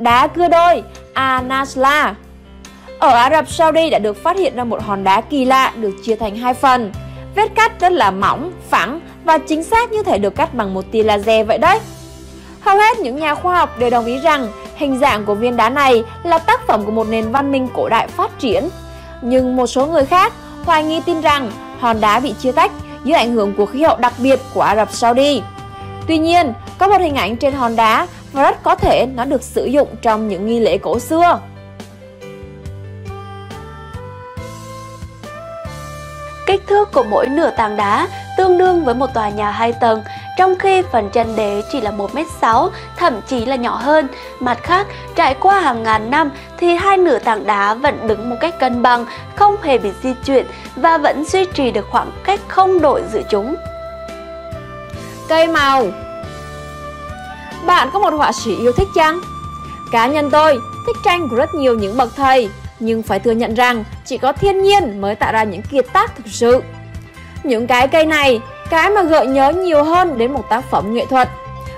đá cưa đôi Anasla. Ở Ả Rập Saudi đã được phát hiện ra một hòn đá kỳ lạ được chia thành hai phần. Vết cắt rất là mỏng, phẳng và chính xác như thể được cắt bằng một tia laser vậy đấy. Hầu hết những nhà khoa học đều đồng ý rằng hình dạng của viên đá này là tác phẩm của một nền văn minh cổ đại phát triển. Nhưng một số người khác hoài nghi tin rằng hòn đá bị chia tách dưới ảnh hưởng của khí hậu đặc biệt của Ả Rập Saudi. Tuy nhiên, có một hình ảnh trên hòn đá và rất có thể nó được sử dụng trong những nghi lễ cổ xưa. Kích thước của mỗi nửa tảng đá tương đương với một tòa nhà hai tầng, trong khi phần chân đế chỉ là 1m6, thậm chí là nhỏ hơn. Mặt khác, trải qua hàng ngàn năm thì hai nửa tảng đá vẫn đứng một cách cân bằng, không hề bị di chuyển và vẫn duy trì được khoảng cách không đổi giữa chúng. Cây màu bạn có một họa sĩ yêu thích chăng? Cá nhân tôi thích tranh của rất nhiều những bậc thầy nhưng phải thừa nhận rằng chỉ có thiên nhiên mới tạo ra những kiệt tác thực sự. Những cái cây này, cái mà gợi nhớ nhiều hơn đến một tác phẩm nghệ thuật,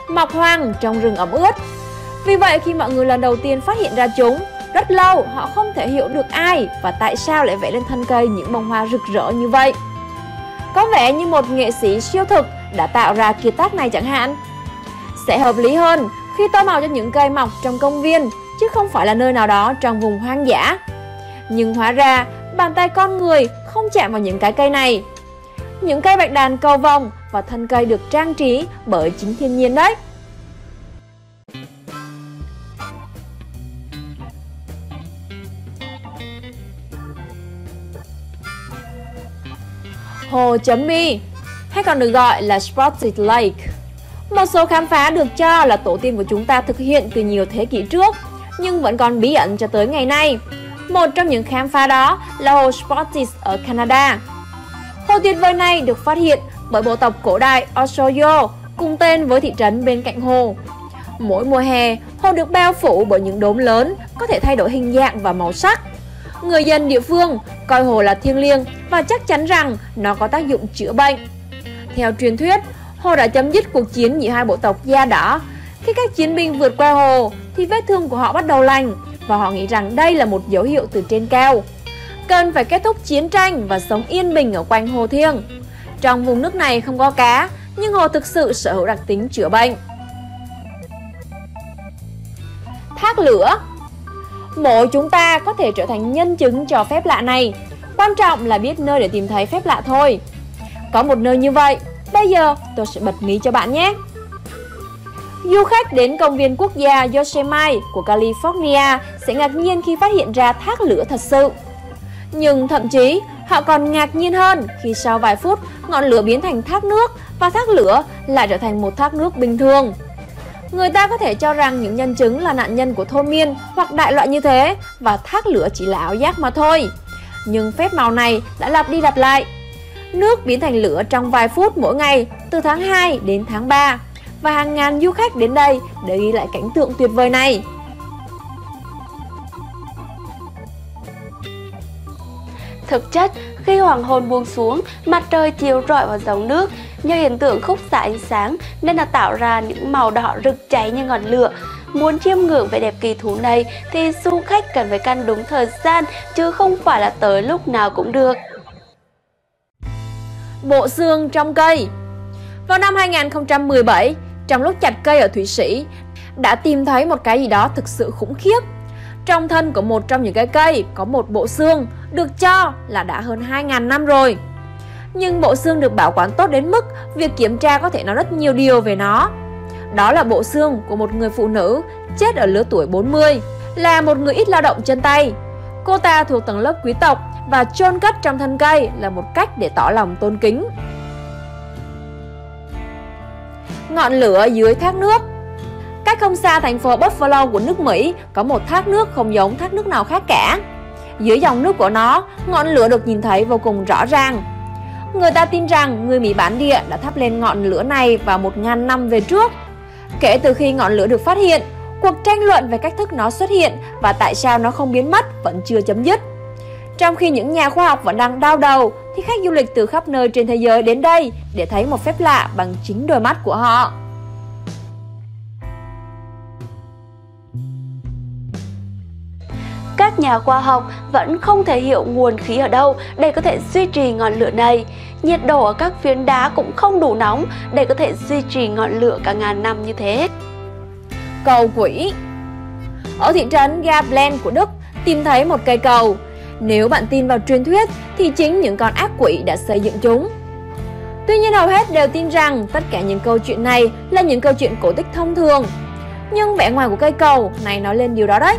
mọc hoang trong rừng ẩm ướt. Vì vậy khi mọi người lần đầu tiên phát hiện ra chúng, rất lâu họ không thể hiểu được ai và tại sao lại vẽ lên thân cây những bông hoa rực rỡ như vậy. Có vẻ như một nghệ sĩ siêu thực đã tạo ra kiệt tác này chẳng hạn. Sẽ hợp lý hơn khi tô màu cho những cây mọc trong công viên chứ không phải là nơi nào đó trong vùng hoang dã. Nhưng hóa ra, bàn tay con người không chạm vào những cái cây này. Những cây bạch đàn cầu vòng và thân cây được trang trí bởi chính thiên nhiên đấy. Hồ chấm Mi, hay còn được gọi là Spotted Lake. Một số khám phá được cho là tổ tiên của chúng ta thực hiện từ nhiều thế kỷ trước, nhưng vẫn còn bí ẩn cho tới ngày nay. Một trong những khám phá đó là hồ Sportis ở Canada. Hồ tuyệt vời này được phát hiện bởi bộ tộc cổ đại Osoyo cùng tên với thị trấn bên cạnh hồ. Mỗi mùa hè, hồ được bao phủ bởi những đốm lớn có thể thay đổi hình dạng và màu sắc. Người dân địa phương coi hồ là thiêng liêng và chắc chắn rằng nó có tác dụng chữa bệnh. Theo truyền thuyết, hồ đã chấm dứt cuộc chiến giữa hai bộ tộc da đỏ. Khi các chiến binh vượt qua hồ thì vết thương của họ bắt đầu lành và họ nghĩ rằng đây là một dấu hiệu từ trên cao. Cần phải kết thúc chiến tranh và sống yên bình ở quanh hồ thiêng. Trong vùng nước này không có cá, nhưng hồ thực sự sở hữu đặc tính chữa bệnh. Thác lửa Mỗi chúng ta có thể trở thành nhân chứng cho phép lạ này. Quan trọng là biết nơi để tìm thấy phép lạ thôi. Có một nơi như vậy, bây giờ tôi sẽ bật mí cho bạn nhé. Du khách đến công viên quốc gia Yosemite của California sẽ ngạc nhiên khi phát hiện ra thác lửa thật sự. Nhưng thậm chí, họ còn ngạc nhiên hơn khi sau vài phút ngọn lửa biến thành thác nước và thác lửa lại trở thành một thác nước bình thường. Người ta có thể cho rằng những nhân chứng là nạn nhân của thôn miên hoặc đại loại như thế và thác lửa chỉ là ảo giác mà thôi. Nhưng phép màu này đã lặp đi lặp lại. Nước biến thành lửa trong vài phút mỗi ngày từ tháng 2 đến tháng 3 và hàng ngàn du khách đến đây để ghi lại cảnh tượng tuyệt vời này. Thực chất, khi hoàng hôn buông xuống, mặt trời chiếu rọi vào dòng nước, nhờ hiện tượng khúc xạ ánh sáng nên là tạo ra những màu đỏ rực cháy như ngọn lửa. Muốn chiêm ngưỡng vẻ đẹp kỳ thú này thì du khách cần phải căn đúng thời gian chứ không phải là tới lúc nào cũng được. Bộ xương trong cây Vào năm 2017, trong lúc chặt cây ở Thụy Sĩ, đã tìm thấy một cái gì đó thực sự khủng khiếp. Trong thân của một trong những cái cây có một bộ xương được cho là đã hơn 2.000 năm rồi. Nhưng bộ xương được bảo quản tốt đến mức việc kiểm tra có thể nói rất nhiều điều về nó. Đó là bộ xương của một người phụ nữ chết ở lứa tuổi 40, là một người ít lao động chân tay. Cô ta thuộc tầng lớp quý tộc và chôn cất trong thân cây là một cách để tỏ lòng tôn kính. Ngọn lửa dưới thác nước Cách không xa thành phố Buffalo của nước Mỹ có một thác nước không giống thác nước nào khác cả. Dưới dòng nước của nó, ngọn lửa được nhìn thấy vô cùng rõ ràng. Người ta tin rằng người Mỹ bản địa đã thắp lên ngọn lửa này vào 1.000 năm về trước. Kể từ khi ngọn lửa được phát hiện, cuộc tranh luận về cách thức nó xuất hiện và tại sao nó không biến mất vẫn chưa chấm dứt. Trong khi những nhà khoa học vẫn đang đau đầu, thì khách du lịch từ khắp nơi trên thế giới đến đây để thấy một phép lạ bằng chính đôi mắt của họ. các nhà khoa học vẫn không thể hiểu nguồn khí ở đâu để có thể duy trì ngọn lửa này. Nhiệt độ ở các phiến đá cũng không đủ nóng để có thể duy trì ngọn lửa cả ngàn năm như thế. Cầu quỷ Ở thị trấn Gablen của Đức tìm thấy một cây cầu. Nếu bạn tin vào truyền thuyết thì chính những con ác quỷ đã xây dựng chúng. Tuy nhiên hầu hết đều tin rằng tất cả những câu chuyện này là những câu chuyện cổ tích thông thường. Nhưng vẻ ngoài của cây cầu này nói lên điều đó đấy.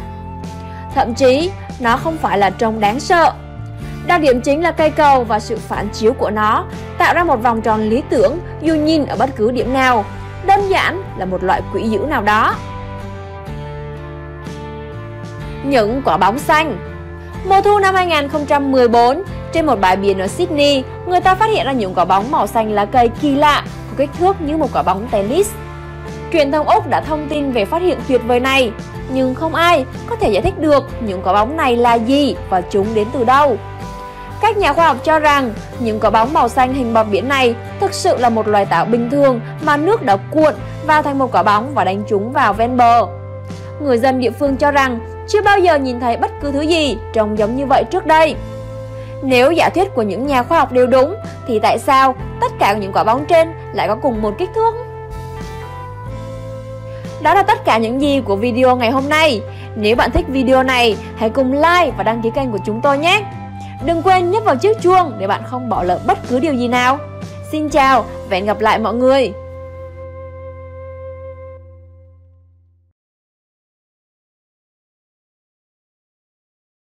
Thậm chí, nó không phải là trông đáng sợ. Đặc điểm chính là cây cầu và sự phản chiếu của nó tạo ra một vòng tròn lý tưởng dù nhìn ở bất cứ điểm nào. Đơn giản là một loại quỷ dữ nào đó. Những quả bóng xanh Mùa thu năm 2014, trên một bãi biển ở Sydney, người ta phát hiện ra những quả bóng màu xanh lá cây kỳ lạ, có kích thước như một quả bóng tennis. Truyền thông Úc đã thông tin về phát hiện tuyệt vời này, nhưng không ai có thể giải thích được những quả bóng này là gì và chúng đến từ đâu. Các nhà khoa học cho rằng những quả bóng màu xanh hình bọt biển này thực sự là một loài tảo bình thường mà nước đã cuộn vào thành một quả bóng và đánh chúng vào ven bờ. Người dân địa phương cho rằng chưa bao giờ nhìn thấy bất cứ thứ gì trông giống như vậy trước đây. Nếu giả thuyết của những nhà khoa học đều đúng thì tại sao tất cả những quả bóng trên lại có cùng một kích thước? Đó là tất cả những gì của video ngày hôm nay. Nếu bạn thích video này, hãy cùng like và đăng ký kênh của chúng tôi nhé. Đừng quên nhấp vào chiếc chuông để bạn không bỏ lỡ bất cứ điều gì nào. Xin chào và hẹn gặp lại mọi người.